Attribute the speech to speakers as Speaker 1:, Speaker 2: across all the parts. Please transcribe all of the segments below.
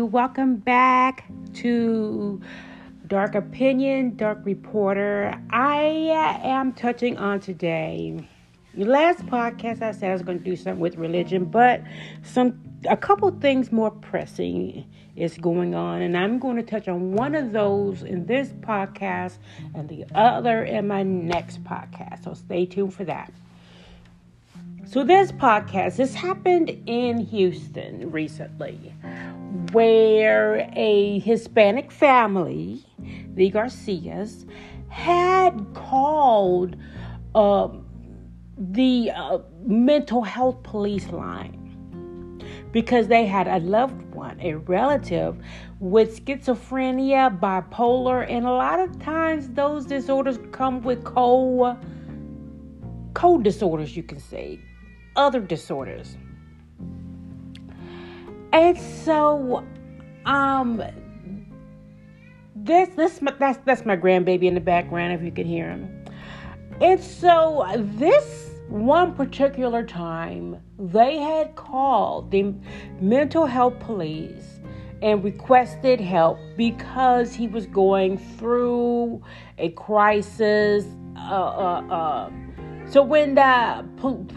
Speaker 1: Welcome back to Dark Opinion, Dark Reporter. I uh, am touching on today. Last podcast I said I was going to do something with religion, but some a couple things more pressing is going on, and I'm going to touch on one of those in this podcast and the other in my next podcast. So stay tuned for that. So, this podcast, this happened in Houston recently, where a Hispanic family, the Garcias, had called uh, the uh, mental health police line because they had a loved one, a relative with schizophrenia, bipolar, and a lot of times those disorders come with co co disorders, you can say, other disorders. And so, um, this this that's that's my grandbaby in the background if you can hear him. And so this one particular time they had called the mental health police and requested help because he was going through a crisis uh, uh, uh, so when the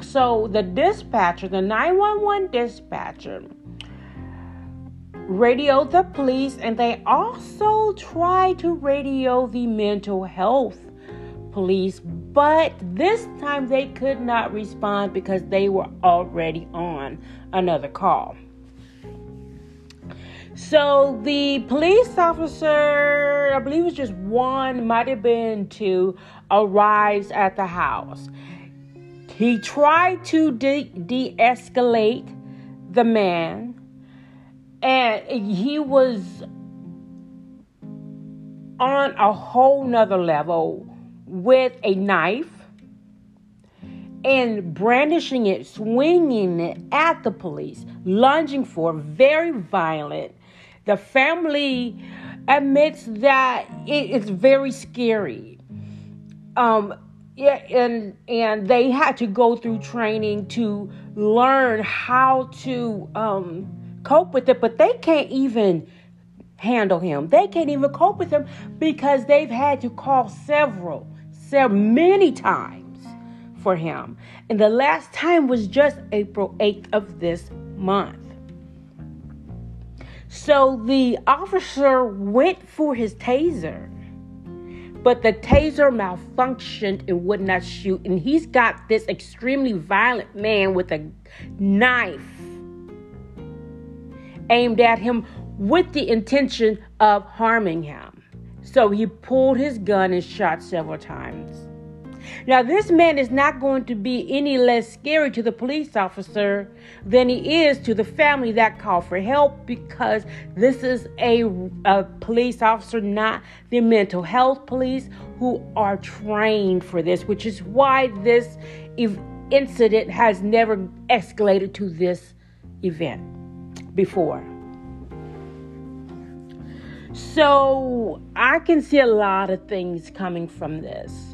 Speaker 1: so the dispatcher, the 911 dispatcher radioed the police and they also tried to radio the mental health police, but this time they could not respond because they were already on another call. So the police officer, I believe it was just one, might have been two, arrives at the house. He tried to de escalate the man, and he was on a whole nother level with a knife and brandishing it, swinging it at the police, lunging for, very violent. The family admits that it is very scary. Um, yeah, and and they had to go through training to learn how to um, cope with it, but they can't even handle him. They can't even cope with him because they've had to call several, several many times for him. And the last time was just April 8th of this month. So the officer went for his taser but the taser malfunctioned and would not shoot. And he's got this extremely violent man with a knife aimed at him with the intention of harming him. So he pulled his gun and shot several times. Now, this man is not going to be any less scary to the police officer than he is to the family that called for help because this is a, a police officer, not the mental health police, who are trained for this, which is why this incident has never escalated to this event before. So I can see a lot of things coming from this.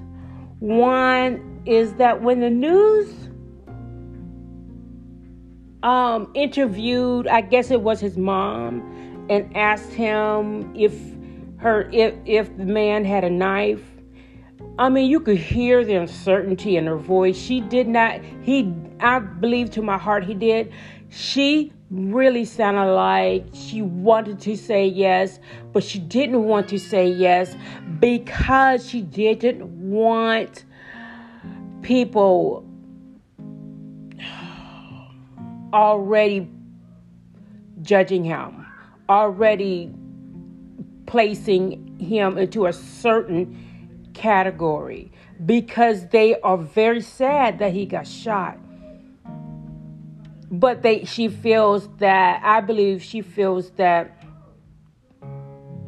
Speaker 1: One is that when the news um, interviewed, I guess it was his mom, and asked him if her if if the man had a knife. I mean, you could hear the uncertainty in her voice. She did not. He, I believe to my heart, he did. She really sounded like she wanted to say yes, but she didn't want to say yes because she didn't want people already judging him, already placing him into a certain category because they are very sad that he got shot. But they she feels that I believe she feels that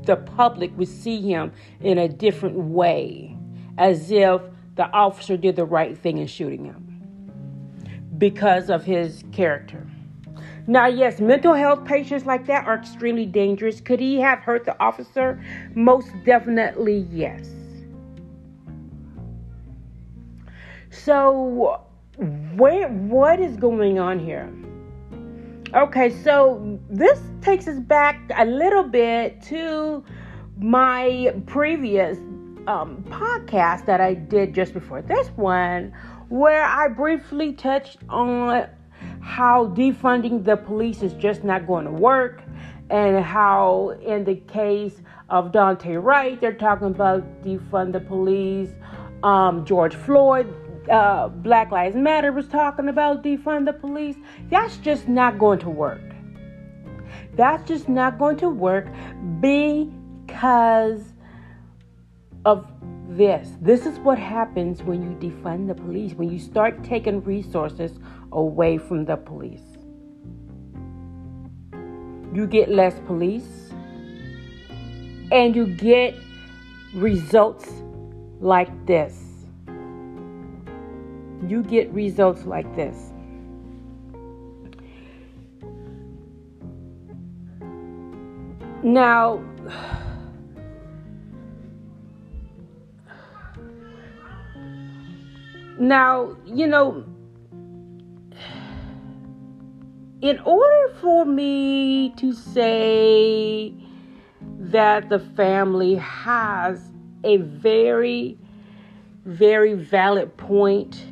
Speaker 1: the public would see him in a different way as if the officer did the right thing in shooting him because of his character. Now, yes, mental health patients like that are extremely dangerous. Could he have hurt the officer? Most definitely, yes. So, where what is going on here? Okay, so this takes us back a little bit to my previous um, podcast that I did just before this one, where I briefly touched on how defunding the police is just not going to work, and how, in the case of Daunte Wright, they're talking about defund the police. Um, George Floyd, uh, Black Lives Matter was talking about defund the police. That's just not going to work. That's just not going to work because of this. This is what happens when you defund the police, when you start taking resources away from the police. You get less police, and you get results like this. You get results like this. Now, now, you know, in order for me to say that the family has a very, very valid point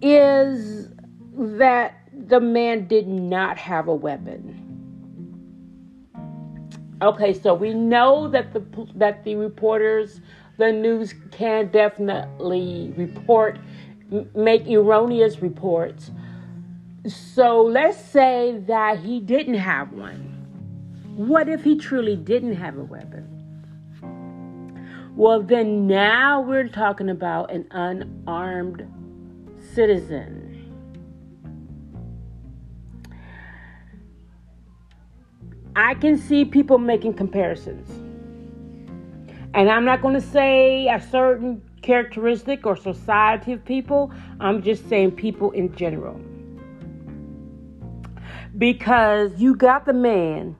Speaker 1: is that the man did not have a weapon. Okay, so we know that the that the reporters, the news can definitely report, make erroneous reports. So let's say that he didn't have one. What if he truly didn't have a weapon? Well, then now we're talking about an unarmed citizen. I can see people making comparisons. And I'm not going to say a certain characteristic or society of people, I'm just saying people in general. Because you got the man,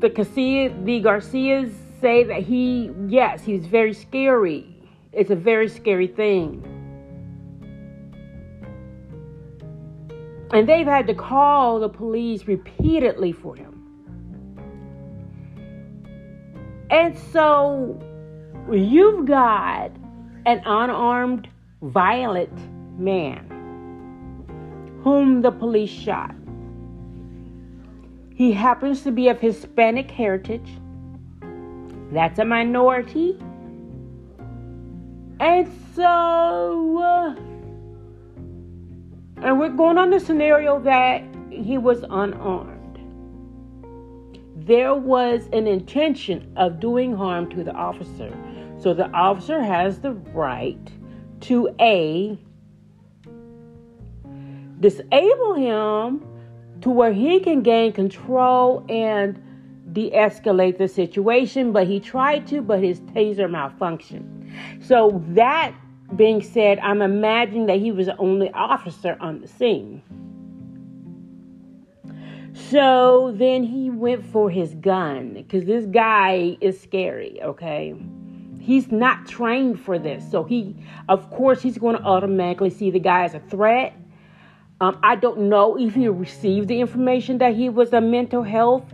Speaker 1: the Garcia, the Garcias say that he, yes, he's very scary. It's a very scary thing. And they've had to call the police repeatedly for him. And so you've got an unarmed, violent man whom the police shot. He happens to be of Hispanic heritage. That's a minority. And so. Uh, and we're going on the scenario that he was unarmed. There was an intention of doing harm to the officer. So the officer has the right to A, disable him to where he can gain control and de escalate the situation. But he tried to, but his taser malfunctioned. So that being said, I'm imagining that he was the only officer on the scene. So then he went for his gun because this guy is scary, okay? He's not trained for this. So he, of course, he's going to automatically see the guy as a threat. Um, I don't know if he received the information that he was a mental health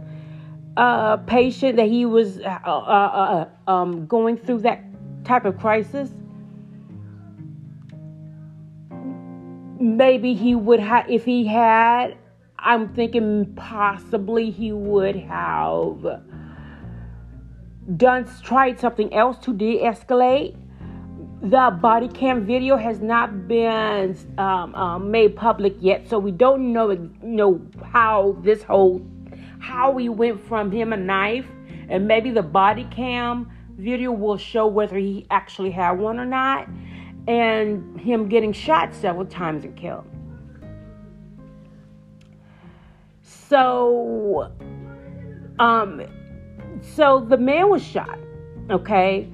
Speaker 1: uh, patient, that he was uh, uh, uh um, going through that type of crisis. maybe he would have, if he had, I'm thinking possibly he would have done, tried something else to de escalate. The body cam video has not been um, um, made public yet, so we don't know, know how this whole, how we went from him a knife, and maybe the body cam video will show whether he actually had one or not and him getting shot several times and killed. So, um, so the man was shot. Okay,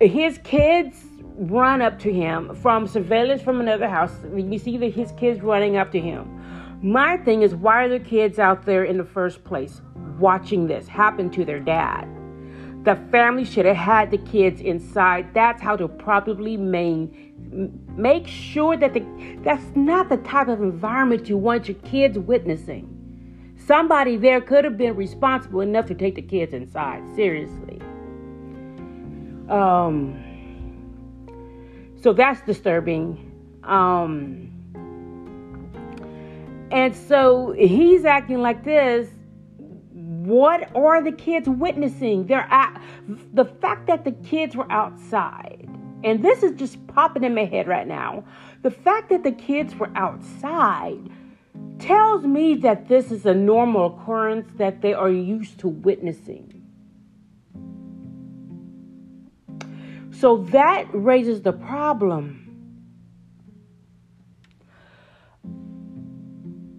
Speaker 1: his kids run up to him from surveillance from another house. You see that his kids running up to him. My thing is, why are the kids out there in the first place watching this happen to their dad? The family should have had the kids inside. That's how to properly main, make sure that the, that's not the type of environment you want your kids witnessing. Somebody there could have been responsible enough to take the kids inside. Seriously. Um, so that's disturbing. Um, and so he's acting like this. What are the kids witnessing? They're at the fact that the kids were outside, and this is just popping in my head right now. The fact that the kids were outside tells me that this is a normal occurrence that they are used to witnessing. So that raises the problem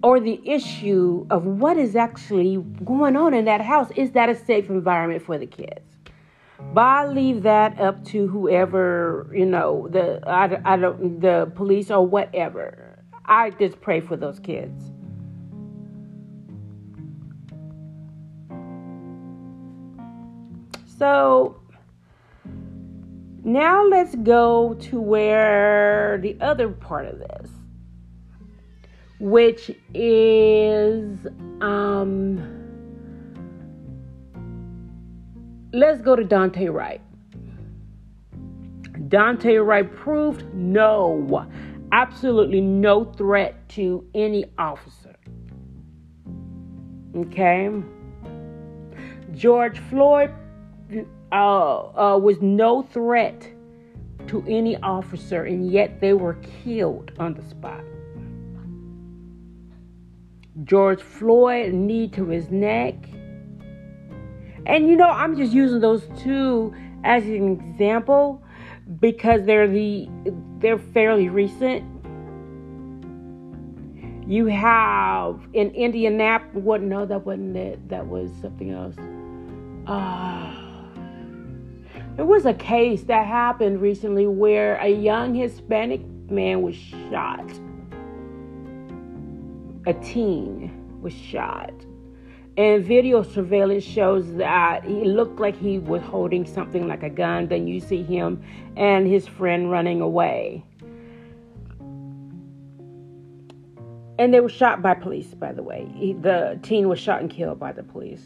Speaker 1: or the issue of what is actually going on in that house. Is that a safe environment for the kids? But I leave that up to whoever, you know, the I, I don't the police or whatever. I just pray for those kids. So now let's go to where the other part of this which is um let's go to Daunte Wright. Daunte Wright proved no, absolutely no threat to any officer. Okay. George Floyd uh, uh, was no threat to any officer, and yet they were killed on the spot. George Floyd, knee to his neck. And you know, I'm just using those two as an example because they're the they're fairly recent. You have in Indianapolis. What? No, that wasn't it. That was something else. Uh, there was a case that happened recently where a young Hispanic man was shot a teen was shot. And video surveillance shows that he looked like he was holding something like a gun. Then you see him and his friend running away. And they were shot by police, by the way. He, the teen was shot and killed by the police.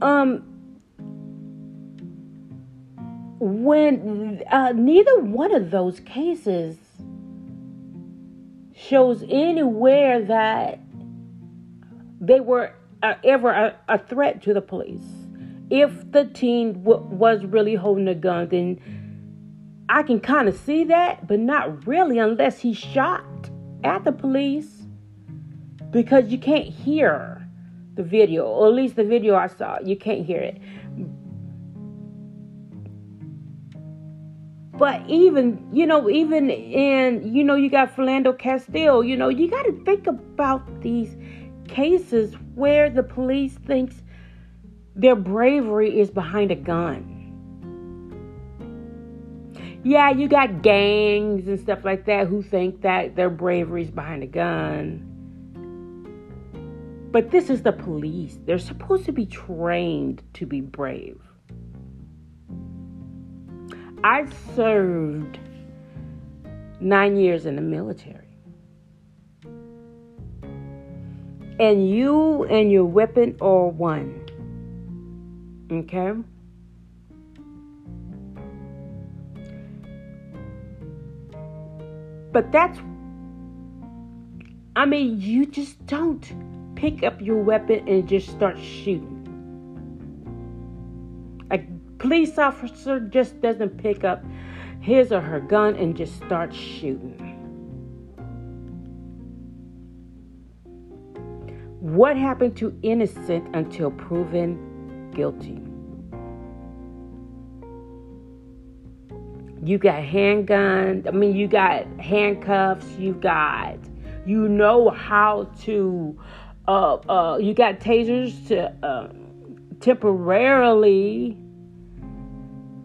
Speaker 1: Um, when uh, neither one of those cases shows anywhere that they were uh, ever a, a, threat to the police. If the teen w- was really holding a gun, then I can kind of see that, but not really unless he shot at the police because you can't hear the video, or at least the video I saw, you can't hear it. But even, you know, even in, you know, you got Philando Castile, you know, you got to think about these cases where the police thinks their bravery is behind a gun. Yeah, you got gangs and stuff like that who think that their bravery is behind a gun. But this is the police. They're supposed to be trained to be brave. I served nine years in the military. And you and your weapon are one. Okay? But that's, I mean, you just don't pick up your weapon and just start shooting A police officer just doesn't pick up his or her gun and just start shooting. What happened to innocent until proven guilty? You got handguns, I mean, you got handcuffs, you got, you know how to, uh, uh, you got tasers to uh, temporarily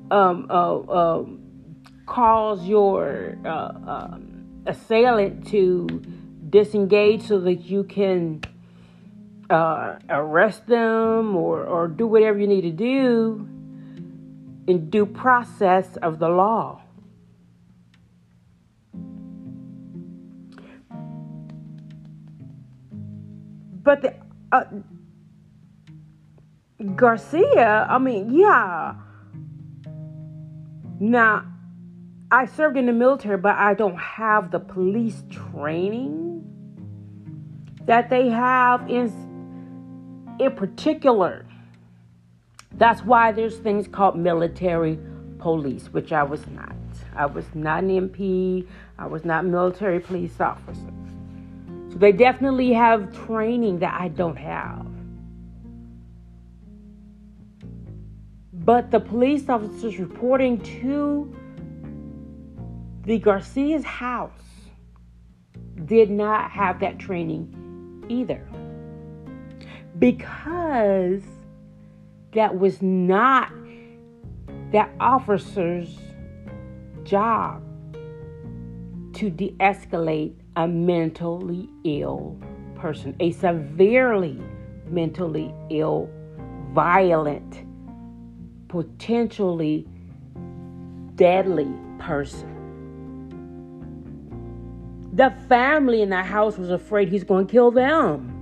Speaker 1: um, uh, um, cause your uh, um, assailant to disengage so that you can uh, arrest them or, or do whatever you need to do in due process of the law. But the uh, Garcia, I mean, yeah. Now, I served in the military, but I don't have the police training that they have in in particular. That's why there's things called military police, which I was not. I was not an MP. I was not military police officer. So they definitely have training that I don't have. But the police officers reporting to the Garcia's house did not have that training either. Because that was not that officer's job to de escalate a mentally ill person, a severely mentally ill, violent, potentially deadly person. The family in the house was afraid he's going to kill them.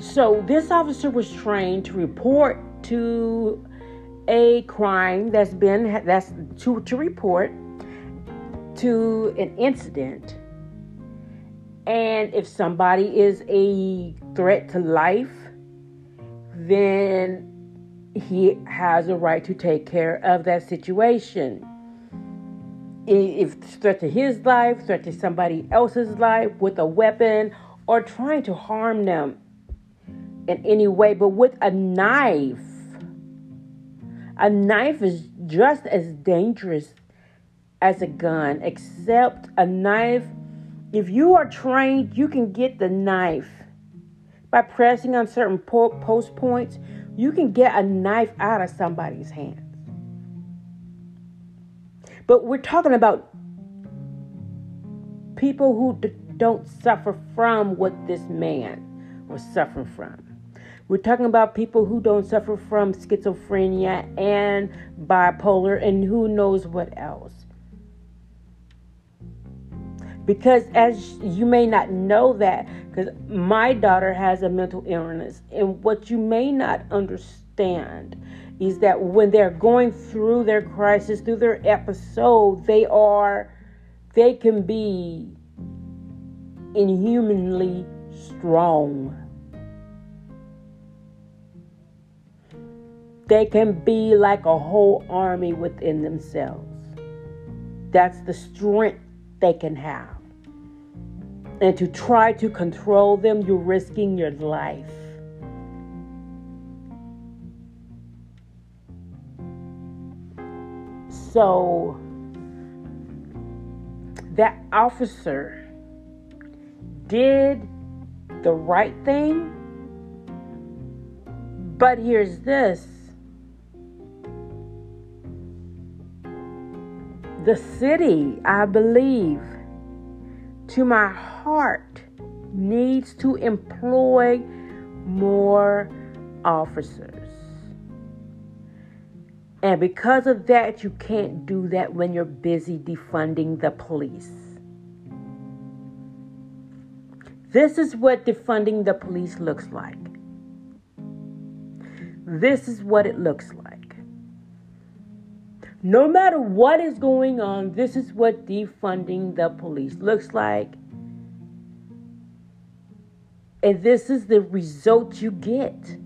Speaker 1: So this officer was trained to report to a crime that's been that's to, to report to an incident. And if somebody is a threat to life then he has a right to take care of that situation. If threat to his life threat to somebody else's life with a weapon or trying to harm them in any way, but with a knife. A knife is just as dangerous as a gun, except a knife, if you are trained, you can get the knife by pressing on certain post points. You can get a knife out of somebody's hands. But we're talking about people who d- don't suffer from what this man was suffering from. We're talking about people who don't suffer from schizophrenia and bipolar and who knows what else. Because as you may not know that, because my daughter has a mental illness, and what you may not understand is that when they're going through their crisis, through their episode, they are, they can be inhumanly strong They can be like a whole army within themselves. That's the strength they can have. And to try to control them, you're risking your life. So, that officer did the right thing. But here's this the city, I believe, to my heart, needs to employ more officers. And because of that, you can't do that when you're busy defunding the police. This is what defunding the police looks like. This is what it looks like. No matter what is going on, this is what defunding the police looks like. And this is the result you get.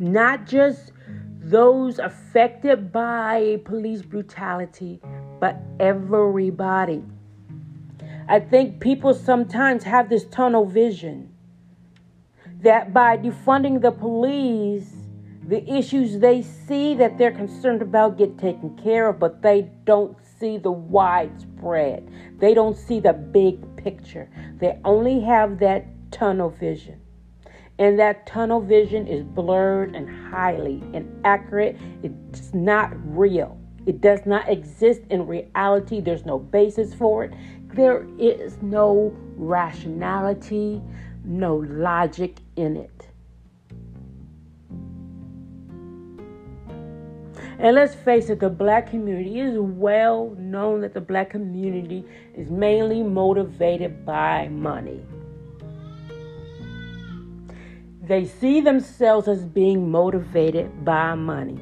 Speaker 1: Not just those affected by police brutality, but everybody. I think people sometimes have this tunnel vision that by defunding the police, the issues they see that they're concerned about get taken care of, but they don't see the widespread. They don't see the big picture. They only have that tunnel vision. And that tunnel vision is blurred and highly inaccurate. It's not real. It does not exist in reality. There's no basis for it. There is no rationality, no logic in it. And let's face it, the black community is well known that the black community is mainly motivated by money. They see themselves as being motivated by money.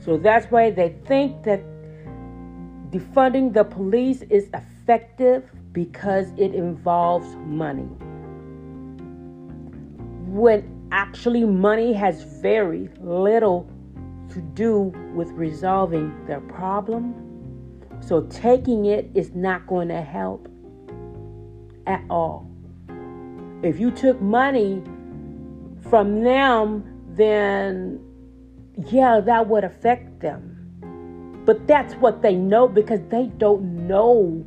Speaker 1: So that's why they think that defunding the police is effective because it involves money. When actually, money has very little to do with resolving their problem. So taking it is not going to help at all. If you took money from them, then yeah, that would affect them. But that's what they know because they don't know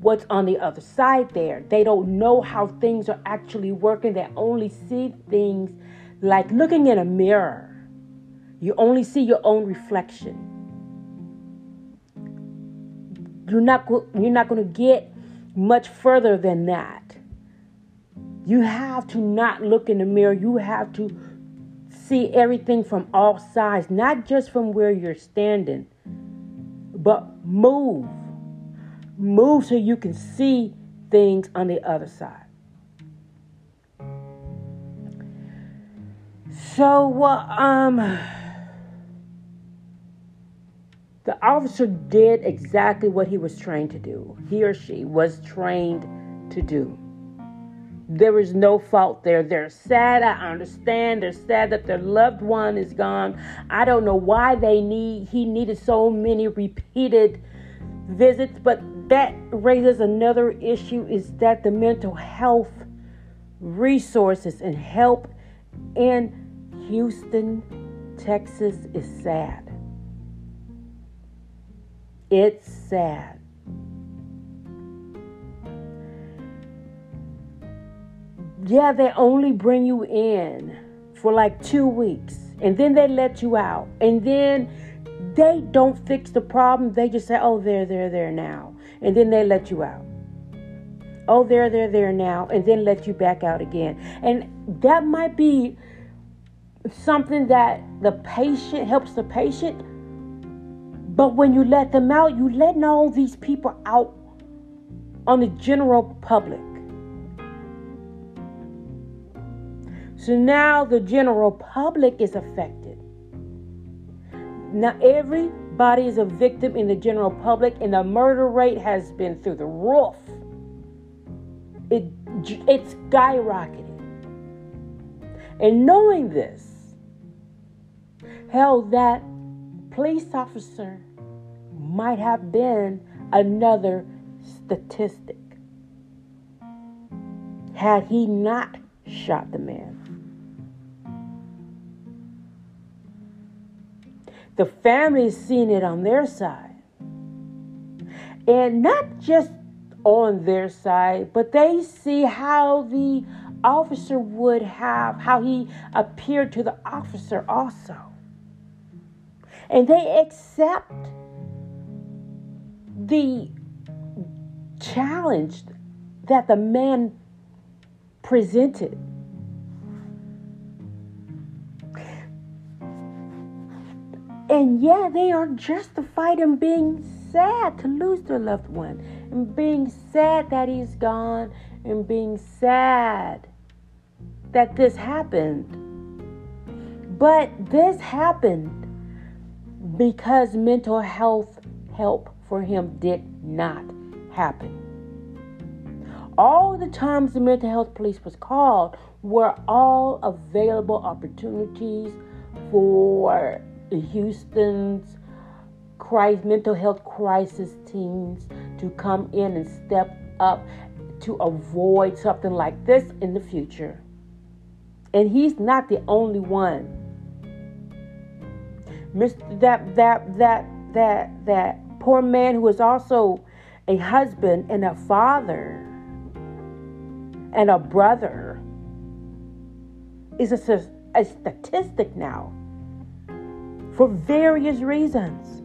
Speaker 1: what's on the other side there. They don't know how things are actually working. They only see things like looking in a mirror. You only see your own reflection. You're not you're not going to get much further than that. You have to not look in the mirror. You have to see everything from all sides, not just from where you're standing, but move. Move so you can see things on the other side. So, uh, um, the officer did exactly what he was trained to do. He or she was trained to do. There is no fault there. They're sad. I understand. They're sad that their loved one is gone. I don't know why they need he needed so many repeated visits, but that raises another issue is that the mental health resources and help in Houston, Texas is sad. It's sad. Yeah, they only bring you in for like two weeks and then they let you out. And then they don't fix the problem. They just say, oh, there, there, there now. And then they let you out. Oh, there there, there now. And then let you back out again. And that might be something that the patient helps the patient but when you let them out, you letting all these people out on the general public. So now the general public is affected. Now everybody is a victim in the general public, and the murder rate has been through the roof. It it's skyrocketed. And knowing this, hell, that police officer might have been another statistic had he not shot the man. The family's seen it on their side. And not just on their side, but they see how the officer would have, how he appeared to the officer also. And they accept the challenge that the man presented. And yeah, they are justified in being sad to lose their loved one, and being sad that he's gone, and being sad that this happened. But this happened because mental health help for him did not happen. All the times the mental health police was called were all available opportunities for Houston's crisis, mental health crisis teams to come in and step up to avoid something like this in the future. And he's not the only one. Mr. That that that that that poor man who is also a husband and a father and a brother is a, a statistic now for various reasons.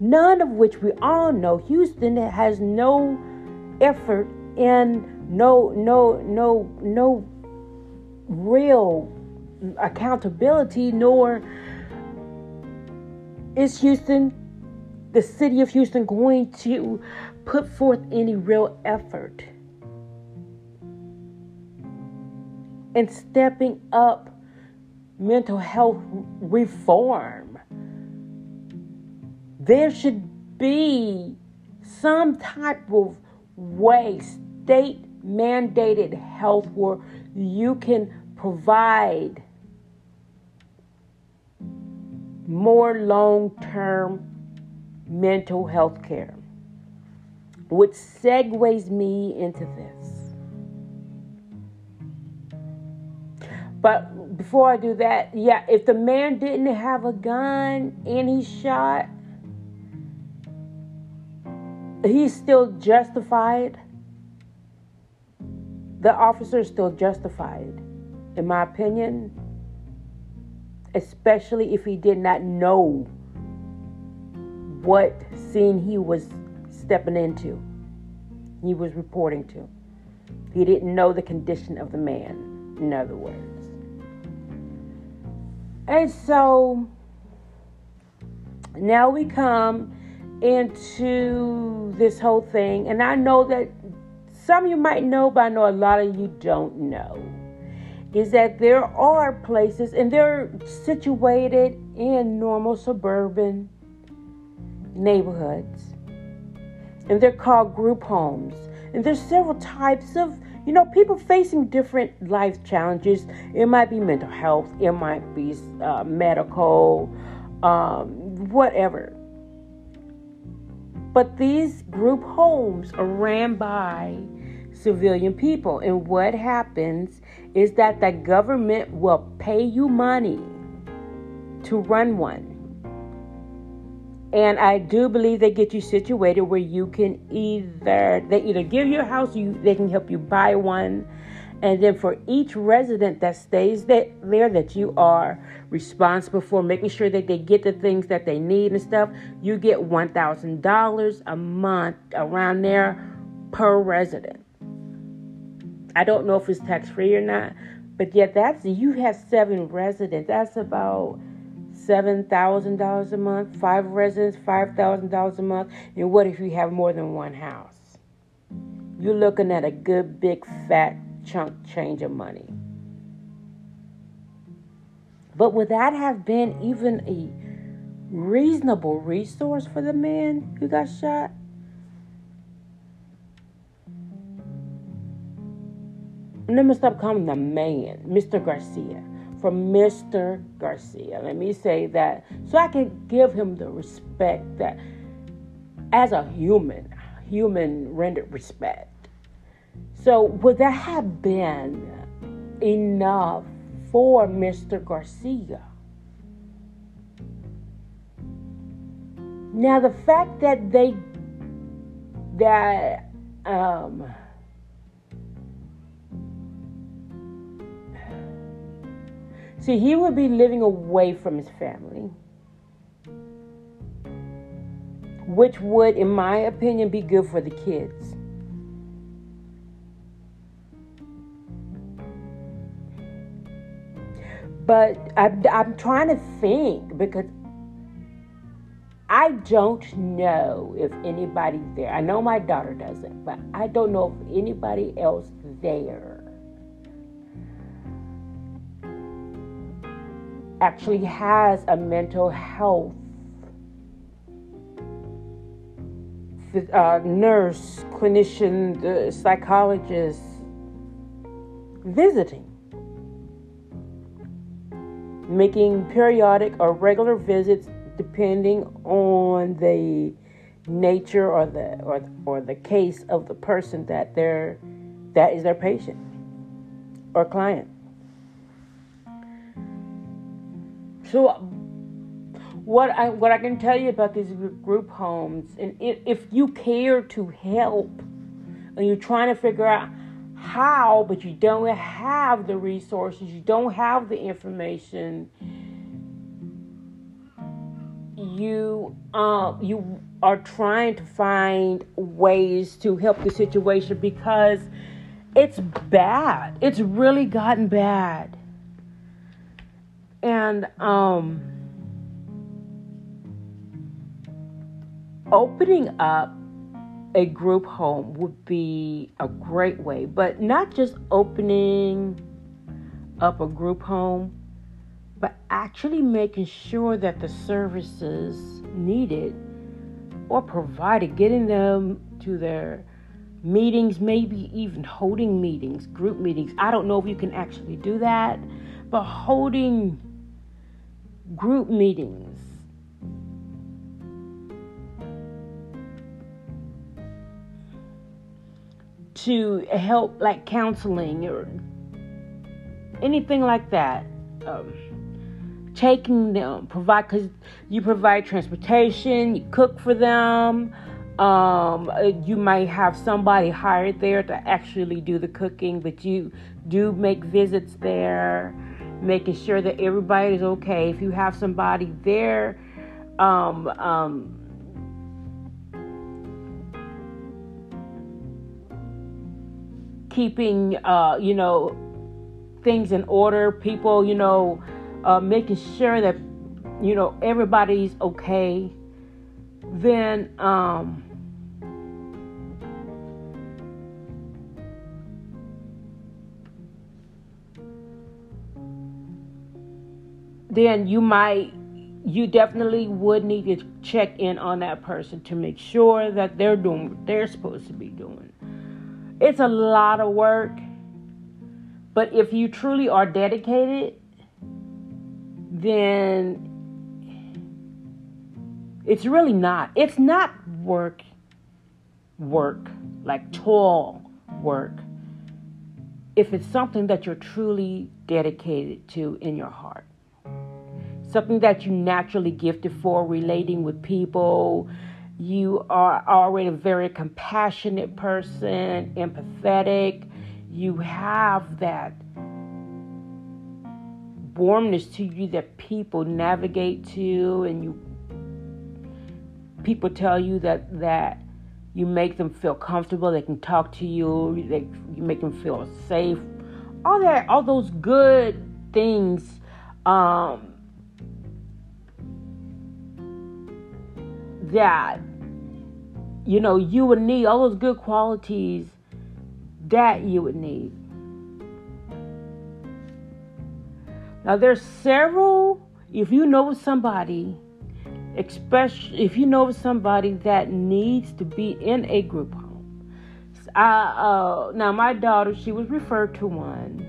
Speaker 1: None of which we all know Houston has no effort in no no no no real accountability nor is Houston the city of Houston going to put forth any real effort in stepping up mental health reform. There should be some type of way, state mandated health where you can provide more long term mental health care, which segues me into this. But before I do that, yeah, if the man didn't have a gun and he shot, he's still justified. The officer is still justified, in my opinion, especially if he did not know what scene he was stepping into, he was reporting to. He didn't know the condition of the man, in other words. And so now we come into this whole thing, and I know that some of you might know, but I know a lot of you don't know. Is that there are places, and they're situated in normal suburban neighborhoods, and they're called group homes. And there's several types of you know, people facing different life challenges. It might be mental health, it might be uh, medical, um, whatever. But these group homes are ran by civilian people. And what happens is that the government will pay you money to run one. And I do believe they get you situated where you can either they either give you a house, you they can help you buy one, and then for each resident that stays there, there that you are responsible for making sure that they get the things that they need and stuff, you get one thousand dollars a month around there per resident. I don't know if it's tax free or not, but yet that's you have seven residents. That's about $7,000 a month, five residents, $5,000 a month. And what if you have more than one house? You're looking at a good, big, fat chunk change of money. But would that have been even a reasonable resource for the man who got shot? Let me stop calling the man, Mr. Garcia from Mr. Garcia. Let me say that so I can give him the respect that, as a human, human rendered respect. So, would that have been enough for Mr. Garcia? Now, the fact that they, that, um, See, he would be living away from his family, which would, in my opinion, be good for the kids. But I, I'm trying to think because I don't know if anybody there, I know my daughter doesn't, but I don't know if anybody else there actually has a mental health uh, nurse, clinician, uh, psychologist visiting, making periodic or regular visits depending on the nature or the or, or the case of the person that they're that is their patient or client. So, what I what I can tell you about these group homes, and if, you care to help, and you're trying to figure out how, but you don't have the resources, you don't have the information, you um you are trying to find ways to help the situation because it's bad. It's really gotten bad. And um opening up a group home would be a great way, but not just opening up a group home, but actually making sure that the services needed or provided, getting them to their meetings, maybe even holding meetings, group meetings. I don't know if you can actually do that, but holding group meetings. To help, like counseling or anything like that. Um, taking them, provide because you provide transportation, you cook for them. Um, uh, you might have somebody hired there to actually do the cooking, but you do make visits there, making sure that everybody is okay. If you have somebody there, um, um, keeping, uh, you know, things in order, people, you know, uh, making sure that you know everybody's okay, then um, then you might you definitely would need to check in on that person to make sure that they're doing what they're supposed to be doing. It's a lot of work, but if you truly are dedicated then it's really not. It's not work, work, like toil work. If it's something that you're truly dedicated to in your heart, something that you naturally gifted for, relating with people, you are already a very compassionate person, empathetic, you have that warmness to you that people navigate to and you people tell you that that you make them feel comfortable. They can talk to you. They, you make them feel safe. All that all those good things um, that you know you would need all those good qualities that you would need Now, there's several, if you know somebody, especially if you know somebody that needs to be in a group home. I, uh, now, my daughter, she was referred to one.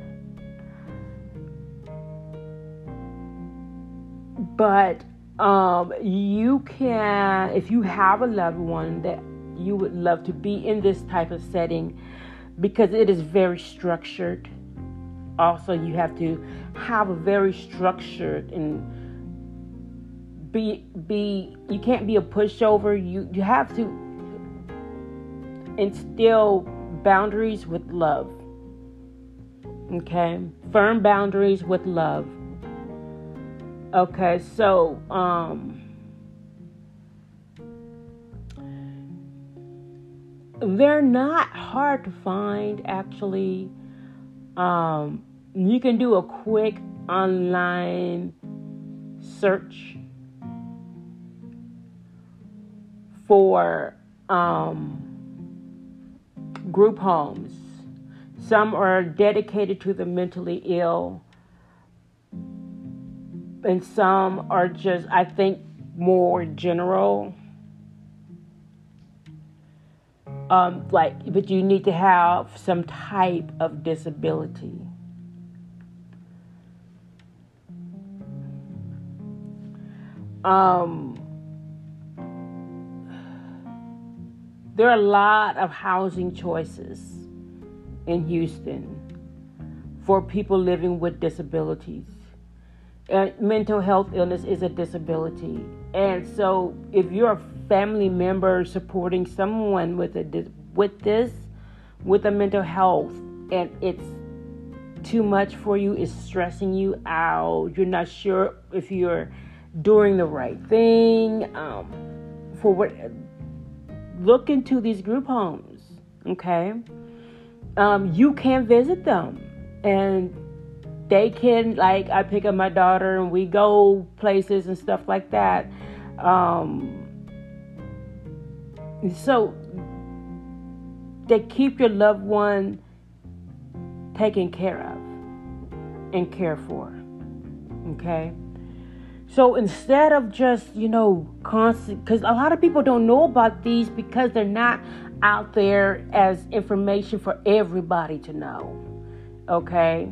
Speaker 1: But um, you can, if you have a loved one that you would love to be in this type of setting, because it is very structured. Also you have to have a very structured and be be you can't be a pushover. You you have to instill boundaries with love. Okay? Firm boundaries with love okay so um they're not hard to find actually um, you can do a quick online search for um, group homes. Some are dedicated to the mentally ill, and some are just, I think, more general. um, like, but you need to have some type of disability. Um, there are a lot of housing choices in Houston for people living with disabilities. And mental health illness is a disability. And so, if you're a family member supporting someone with a with this with a mental health and it's too much for you it's stressing you out you're not sure if you're doing the right thing. Um, for what, look into these group homes, okay? Um, you can visit them and they can like I pick up my daughter and we go places and stuff like that. Um, so they keep your loved one taken care of and cared for. Okay? So instead of just, you know, constant, because a lot of people don't know about these because they're not out there as information for everybody to know. Okay?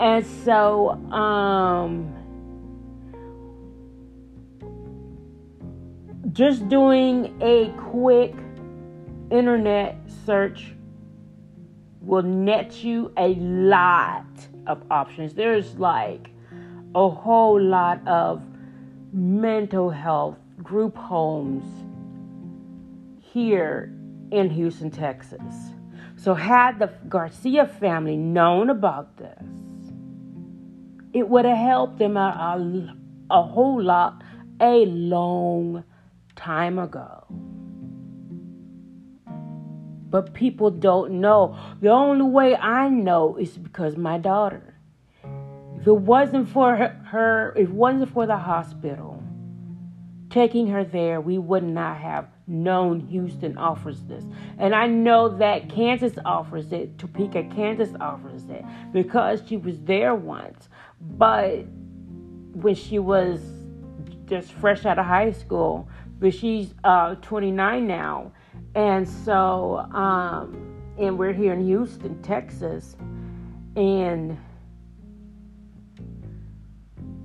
Speaker 1: And so, um, just doing a quick internet search will net you a lot of options. There's like a whole lot of mental health group homes here in Houston, Texas. So, had the Garcia family known about this, it would have helped them out a, a whole lot a long time ago. But people don't know. The only way I know is because my daughter. If it wasn't for her, her if it wasn't for the hospital taking her there, we would not have known Houston offers this. And I know that Kansas offers it, Topeka, Kansas offers it because she was there once. But when she was just fresh out of high school, but she's uh, 29 now. And so, um, and we're here in Houston, Texas. And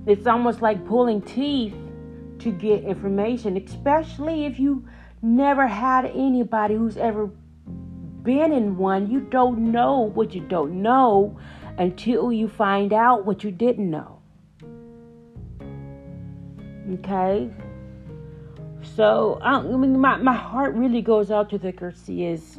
Speaker 1: it's almost like pulling teeth to get information, especially if you never had anybody who's ever been in one. You don't know what you don't know until you find out what you didn't know. Okay? So I, mean, my, my heart really goes out to the Garcias.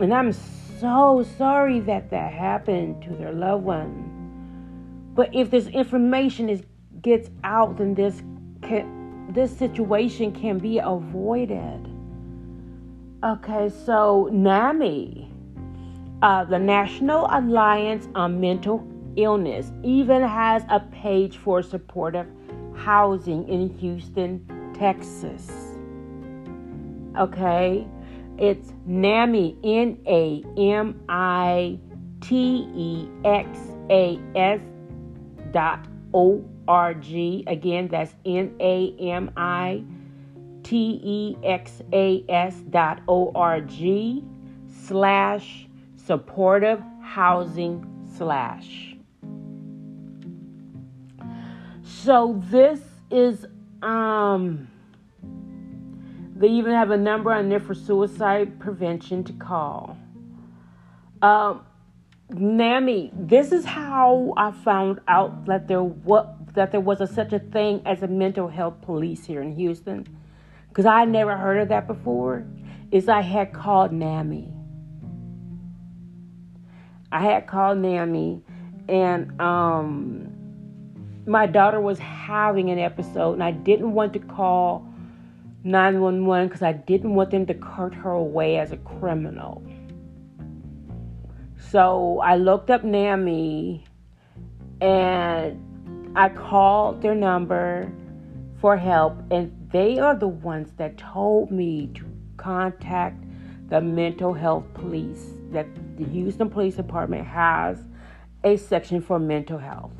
Speaker 1: And I'm so sorry that that happened to their loved one. But if this information is gets out, then this can, this situation can be avoided. Okay, so NAMI, uh, the National Alliance on Mental Illness, even has a page for supportive housing in Houston, Texas. Okay? It's NAMI, N A M I T E X A S dot O R G. Again, that's N A M I T E X A S dot O R G slash supportive housing slash. So this is um, they even have a number on there for suicide prevention to call. Um, NAMI, this is how I found out that there what that there was a, such a thing as a mental health police here in Houston, because I never heard of that before. Is I had called NAMI. I had called NAMI, and um, my daughter was having an episode and I didn't want to call 911 because I didn't want them to cart her away as a criminal. So I looked up NAMI and I called their number for help, and they are the ones that told me to contact the mental health police that the Houston Police Department has a section for mental health.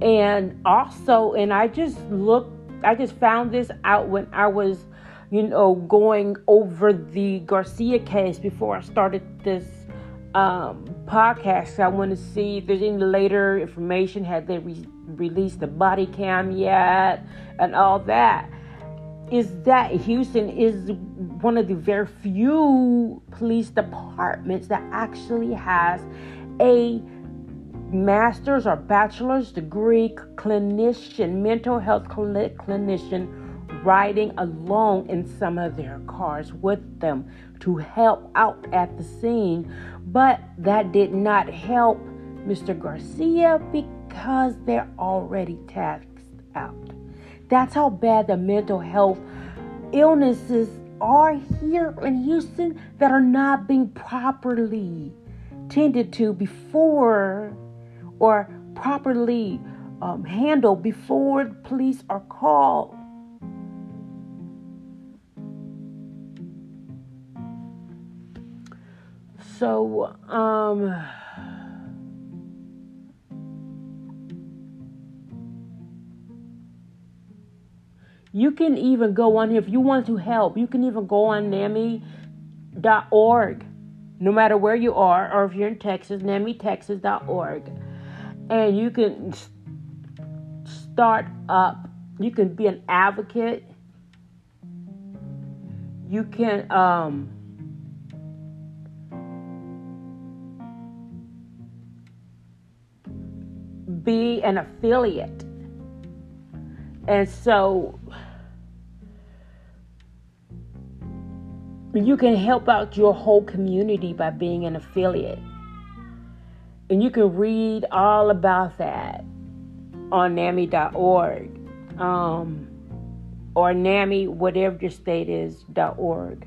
Speaker 1: And also, and I just looked, I just found this out when I was, you know, going over the Garcia case before I started this um, podcast. I want to see if there's any later information. Had they re- released the body cam yet? And all that. Is that Houston is one of the very few police departments that actually has a master's or bachelor's degree clinician, mental health clinician, riding along in some of their cars with them to help out at the scene. But that did not help Mr. Garcia because they're already taxed out. That's how bad the mental health illnesses are here in Houston that are not being properly tended to before or properly um, handled before police are called. So, um, you can even go on here if you want to help. You can even go on NAMI.org, no matter where you are, or if you're in Texas, NAMITexas.org, and you can start up. You can be an advocate. You can um, be an affiliate. And so you can help out your whole community by being an affiliate. And you can read all about that on NAMI.org um, or NAMI, whatever your state is, .org.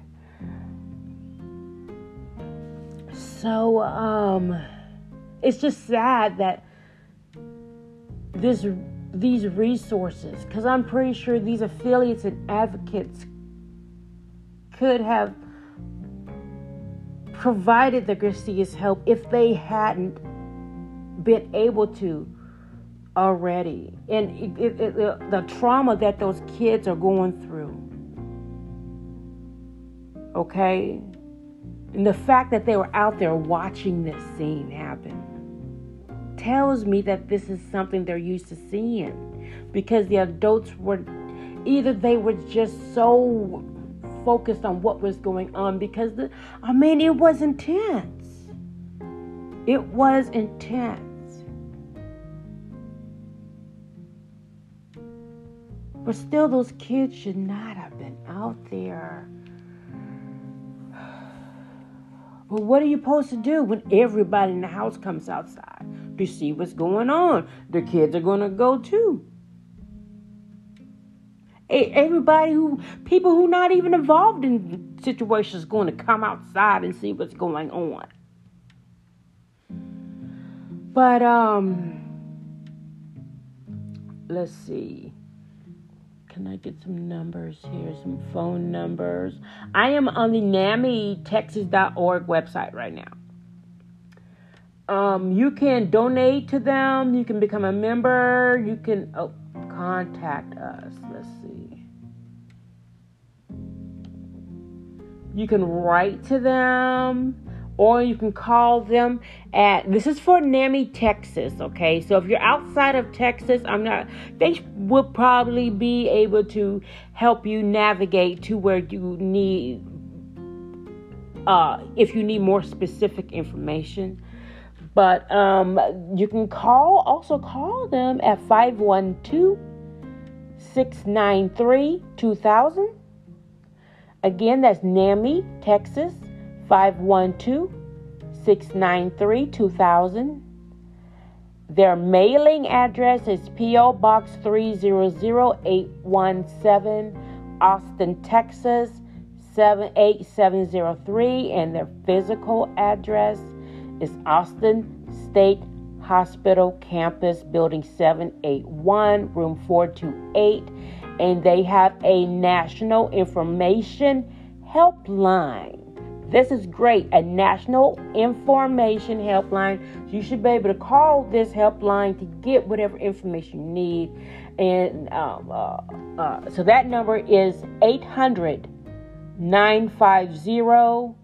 Speaker 1: So um, it's just sad that this these resources because I'm pretty sure these affiliates and advocates could have provided the Garcias help if they hadn't been able to already. And it, it, it, the trauma that those kids are going through. Okay? And the fact that they were out there watching this scene happen tells me that this is something they're used to seeing because the adults were either they were just so focused on what was going on because the I mean it was intense. It was intense. But still those kids should not have been out there. But what are you supposed to do when everybody in the house comes outside? to see what's going on. The kids are going to go too. Everybody who, people who not even involved in situations, going to come outside and see what's going on. But um, let's see. Can I get some numbers here? Some phone numbers. I am on the NAMITexas.org website right now. Um, you can donate to them. You can become a member. You can oh, contact us. Let's see. You can write to them or you can call them at this is for NAMI Texas, okay? So if you're outside of Texas, I'm not they will probably be able to help you navigate to where you need uh if you need more specific information. But um, you can call, also call them at 512 693 2000. Again, that's NAMI, Texas, 512 693 2000. Their mailing address is P.O. Box 300817, Austin, Texas 78703, and their physical address is Austin State Hospital Campus, Building 781, Room 428. And they have a national information helpline. This is great, a national information helpline. You should be able to call this helpline to get whatever information you need. And um, uh, uh, so that number is 800 950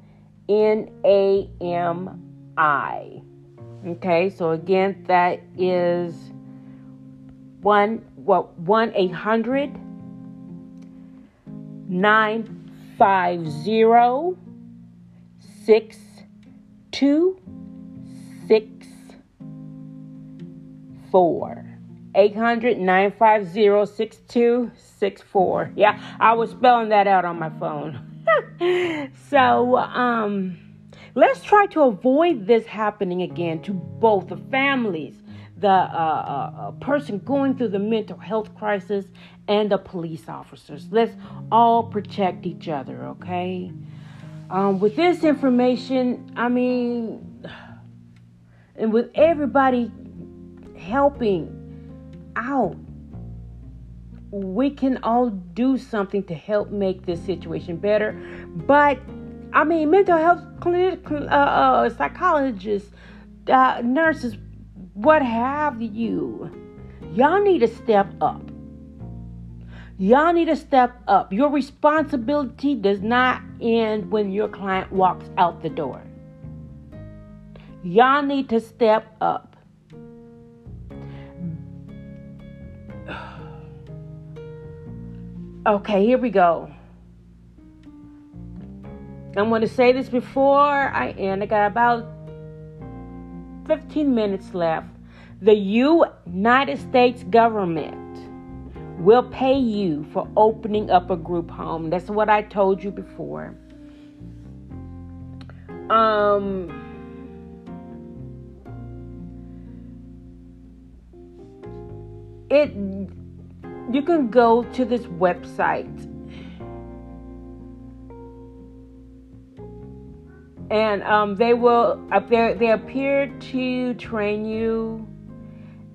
Speaker 1: NAM I. Okay, so again, that is one what one eight hundred nine five zero six two six four. 800 950 6264. Yeah, I was spelling that out on my phone. so, um, Let's try to avoid this happening again to both the families the uh, uh, person going through the mental health crisis and the police officers. Let's all protect each other, okay? Um, with this information, I mean, and with everybody helping out, we can all do something to help make this situation better. But I mean, mental health clinic, uh, uh, psychologists, uh, nurses, what have you, y'all need to step up. Y'all need to step up. Your responsibility does not end when your client walks out the door. Y'all need to step up. Okay, here we go. I'm going to say this before I end. I got about 15 minutes left. The United States government will pay you for opening up a group home. That's what I told you before. Um, it you can go to this website and um, they will they they appear to train you.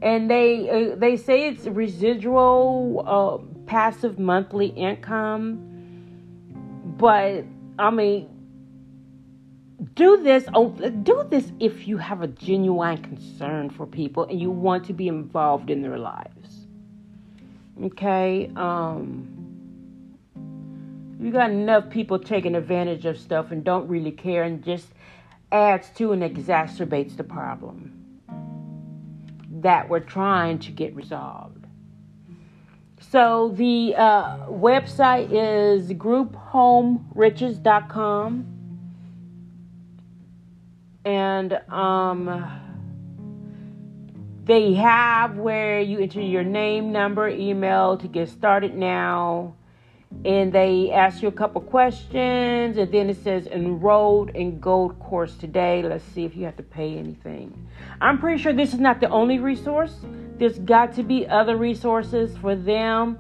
Speaker 1: And they uh, they say it's residual uh, passive monthly income. But i mean do this oh, do this if you have a genuine concern for people and you want to be involved in their lives. Okay um you got enough people taking advantage of stuff and don't really care and just adds to and exacerbates the problem that we're trying to get resolved. So the uh, website is grouphomeriches.com. And um, they have where you enter your name, number, email to get started now and they ask you a couple questions and then it says enrolled in gold course today. Let's see if you have to pay anything. I'm pretty sure this is not the only resource. There's got to be other resources for them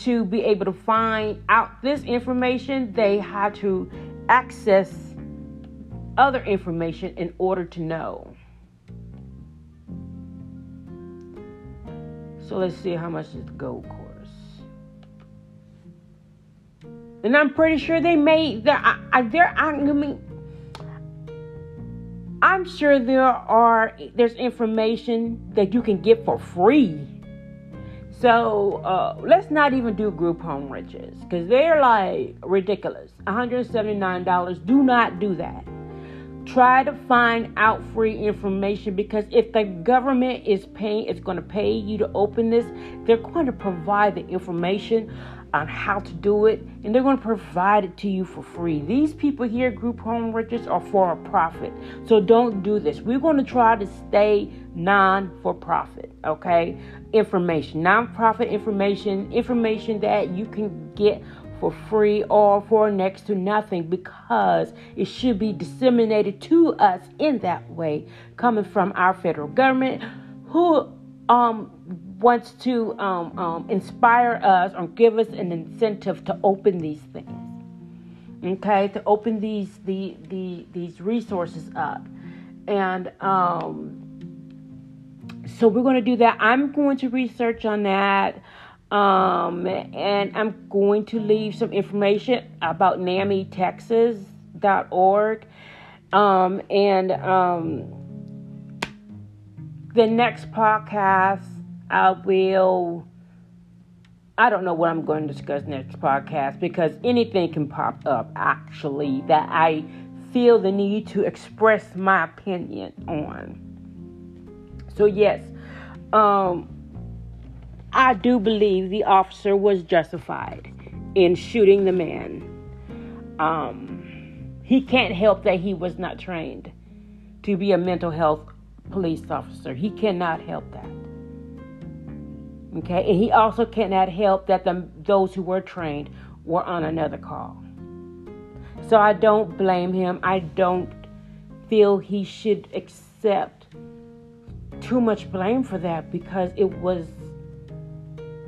Speaker 1: to be able to find out this information. They have to access other information in order to know. So let's see how much is the gold course and I'm pretty sure they made there, I mean, I'm sure there are there's information that you can get for free. So uh, let's not even do group home riches because they're like ridiculous. $179. Do not do that. Try to find out free information because if the government is paying, it's going to pay you to open this. They're going to provide the information on how to do it, and they're going to provide it to you for free. These people here, Group Home Riches, are for a profit. So don't do this. We're going to try to stay non for profit, okay? Information, non profit information, information that you can get for free or for next to nothing because it should be disseminated to us in that way coming from our federal government who um wants to um, um, inspire us or give us an incentive to open these things. Okay, to open these the, the these resources up, and um, so we're going to do that. I'm going to research on that, um, and I'm going to leave some information about NAMITexas.org, um, and um, the next podcast I will. I don't know what I'm going to discuss next podcast because anything can pop up actually that I feel the need to express my opinion on. So yes, um, I do believe the officer was justified in shooting the man. Um, he can't help that he was not trained to be a mental health police officer. He cannot help that. Okay, and he also cannot help that the, those who were trained were on another call. So I don't blame him. I don't feel he should accept too much blame for that because it was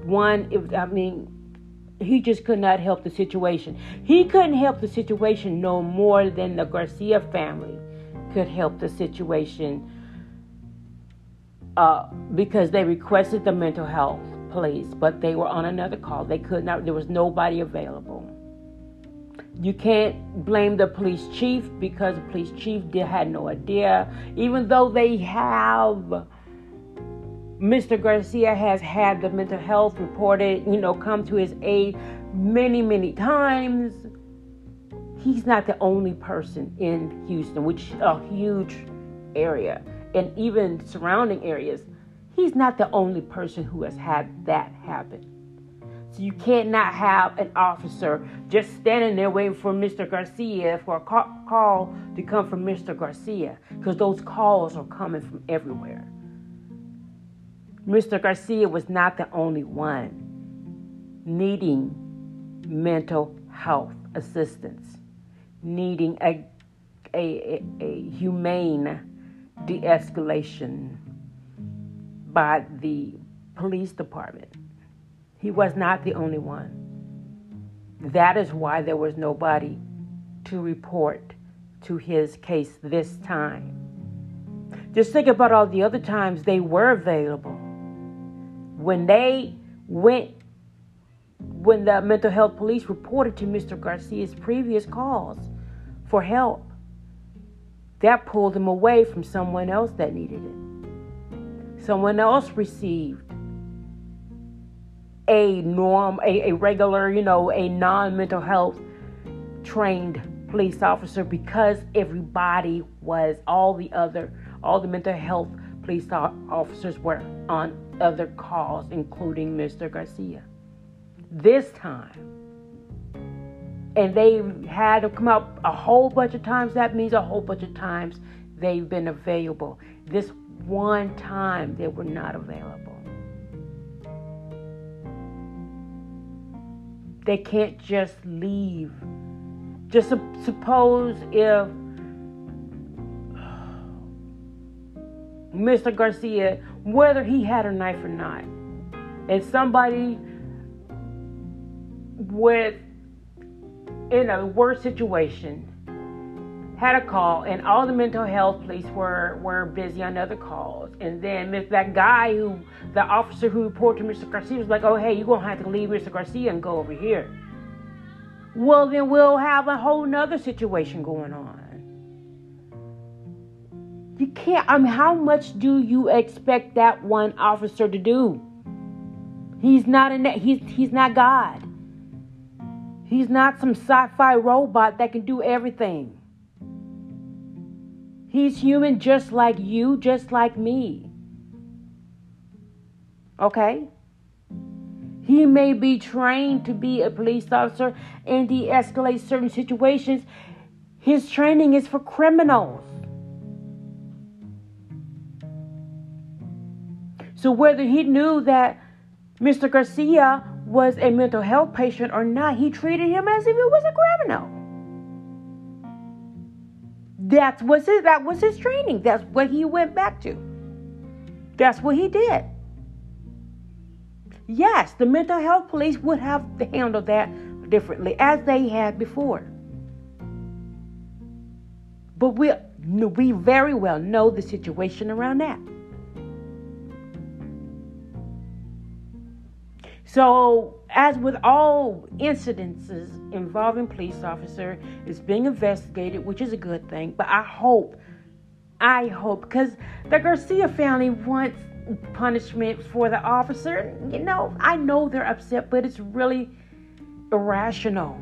Speaker 1: one. It, I mean, he just could not help the situation. He couldn't help the situation no more than the Garcia family could help the situation uh, because they requested the mental health police, but they were on another call. They could not. There was nobody available. You can't blame the police chief because the police chief did, had no idea, even though they have. Mr. Garcia has had the mental health reported, you know, come to his aid many, many times. He's not the only person in Houston, which is a huge area, and even surrounding areas. He's not the only person who has had that happen. So you can't not have an officer just standing there waiting for Mr. Garcia for a call to come from Mr. Garcia because those calls are coming from everywhere. Mr. Garcia was not the only one needing mental health assistance, needing a, a, a, a humane de escalation by the police department. He was not the only one. That is why there was nobody to report to his case this time. Just think about all the other times they were available when they went, when the mental health police reported to Mr. Garcia's previous calls for help, that pulled them away from someone else that needed it. Someone else received a norm, a, a regular, you know, a non mental health trained police officer because everybody was all the other, all the mental health police officers were on other calls, including Mr. Garcia. This time, and they had to come up a whole bunch of times. That means a whole bunch of times they've been available. This one time they were not available. They can't just leave. Just suppose if Mr. Garcia, whether he had a knife or not, and somebody with in a worse situation had a call and all the mental health police were were busy on other calls and then that guy who the officer who reported to mr garcia was like oh hey you're gonna have to leave mr garcia and go over here well then we'll have a whole nother situation going on you can't, I mean, how much do you expect that one officer to do? He's not in that, he's, he's not God. He's not some sci fi robot that can do everything. He's human just like you, just like me. Okay? He may be trained to be a police officer and de escalate certain situations. His training is for criminals. So whether he knew that Mr. Garcia was a mental health patient or not, he treated him as if it was a criminal. That was his, that was his training. That's what he went back to. That's what he did. Yes, the mental health police would have handled that differently as they had before. But we, we very well know the situation around that. So, as with all incidences involving police officer, it's being investigated, which is a good thing. But I hope, I hope, because the Garcia family wants punishment for the officer. You know, I know they're upset, but it's really irrational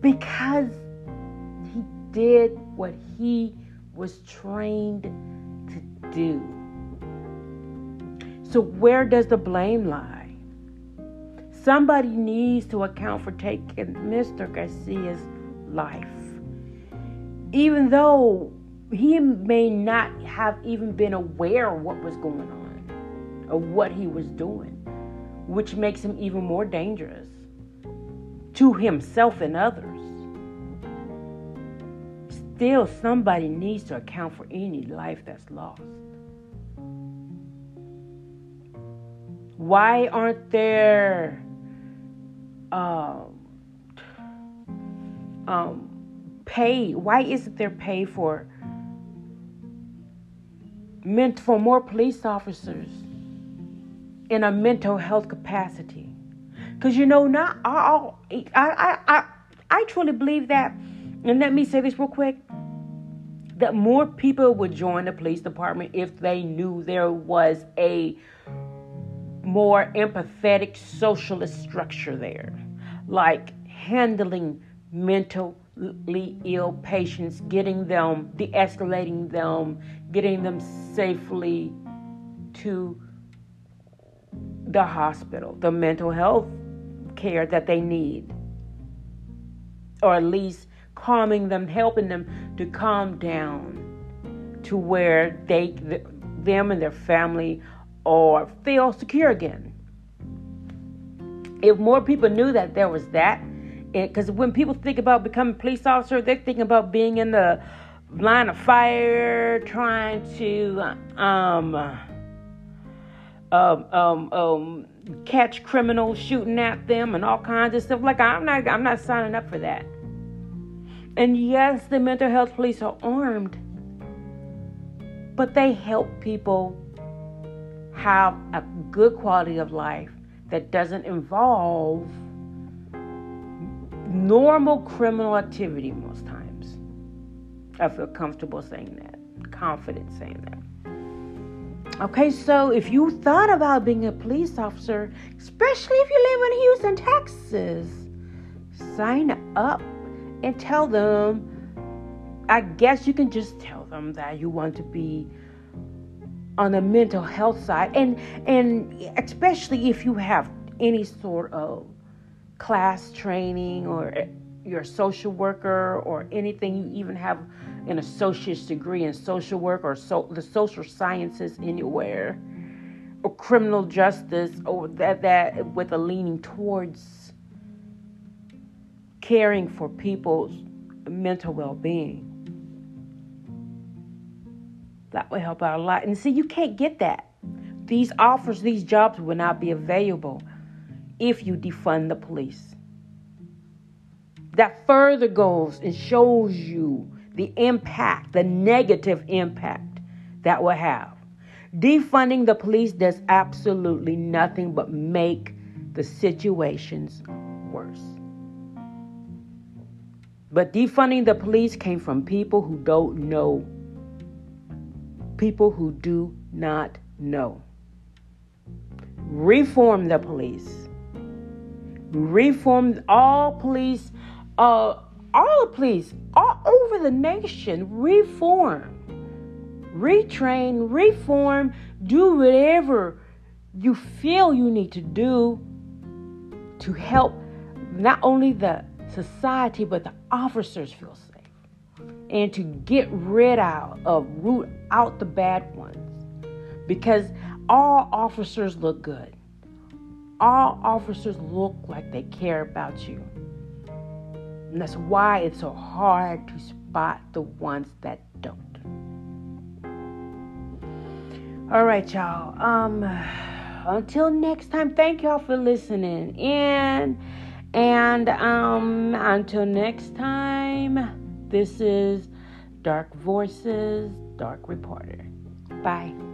Speaker 1: because he did what he was trained to do. So, where does the blame lie? Somebody needs to account for taking Mr. Garcia's life. Even though he may not have even been aware of what was going on or what he was doing, which makes him even more dangerous to himself and others. still somebody needs to account for any life that's lost. Why aren't there um, um, pay? Why isn't there pay for meant for more police officers in a mental health capacity? Because you know, not all. I, I I I truly believe that. And let me say this real quick that more people would join the police department if they knew there was a more empathetic socialist structure there, like handling mentally ill patients, getting them, de escalating them, getting them safely to the hospital, the mental health care that they need, or at least calming them, helping them to calm down to where they, them and their family or feel secure again. If more people knew that there was that, because when people think about becoming police officer, they're thinking about being in the line of fire, trying to um, um, um, um, catch criminals, shooting at them, and all kinds of stuff. Like I'm not, I'm not signing up for that. And yes, the mental health police are armed, but they help people have a good quality of life that doesn't involve normal criminal activity most times. I feel comfortable saying that, confident saying that. Okay, so if you thought about being a police officer, especially if you live in Houston, Texas, sign up and tell them. I guess you can just tell them that you want to be on the mental health side and and especially if you have any sort of class training or eh, you're a social worker or anything you even have an associate's degree in social work or so, the social sciences anywhere or criminal justice or that that with a leaning towards caring for people's mental well-being that would help out a lot. And see, you can't get that. These offers, these jobs will not be available if you defund the police. That further goes and shows you the impact, the negative impact that will have. Defunding the police does absolutely nothing but make the situations worse. But defunding the police came from people who don't know people who do not know. Reform the police. Reform all police, uh, all police, all over the nation. Reform. Retrain, reform, do whatever you feel you need to do to help not only the society but the officers feel safe and to get rid out of root out the bad ones. Because all officers look good. All officers look like they care about you. And that's why it's so hard to spot the ones that don't. All right y'all. Um until next time thank y'all for listening in. And um until next time this is Dark Voices, Dark Reporter. Bye.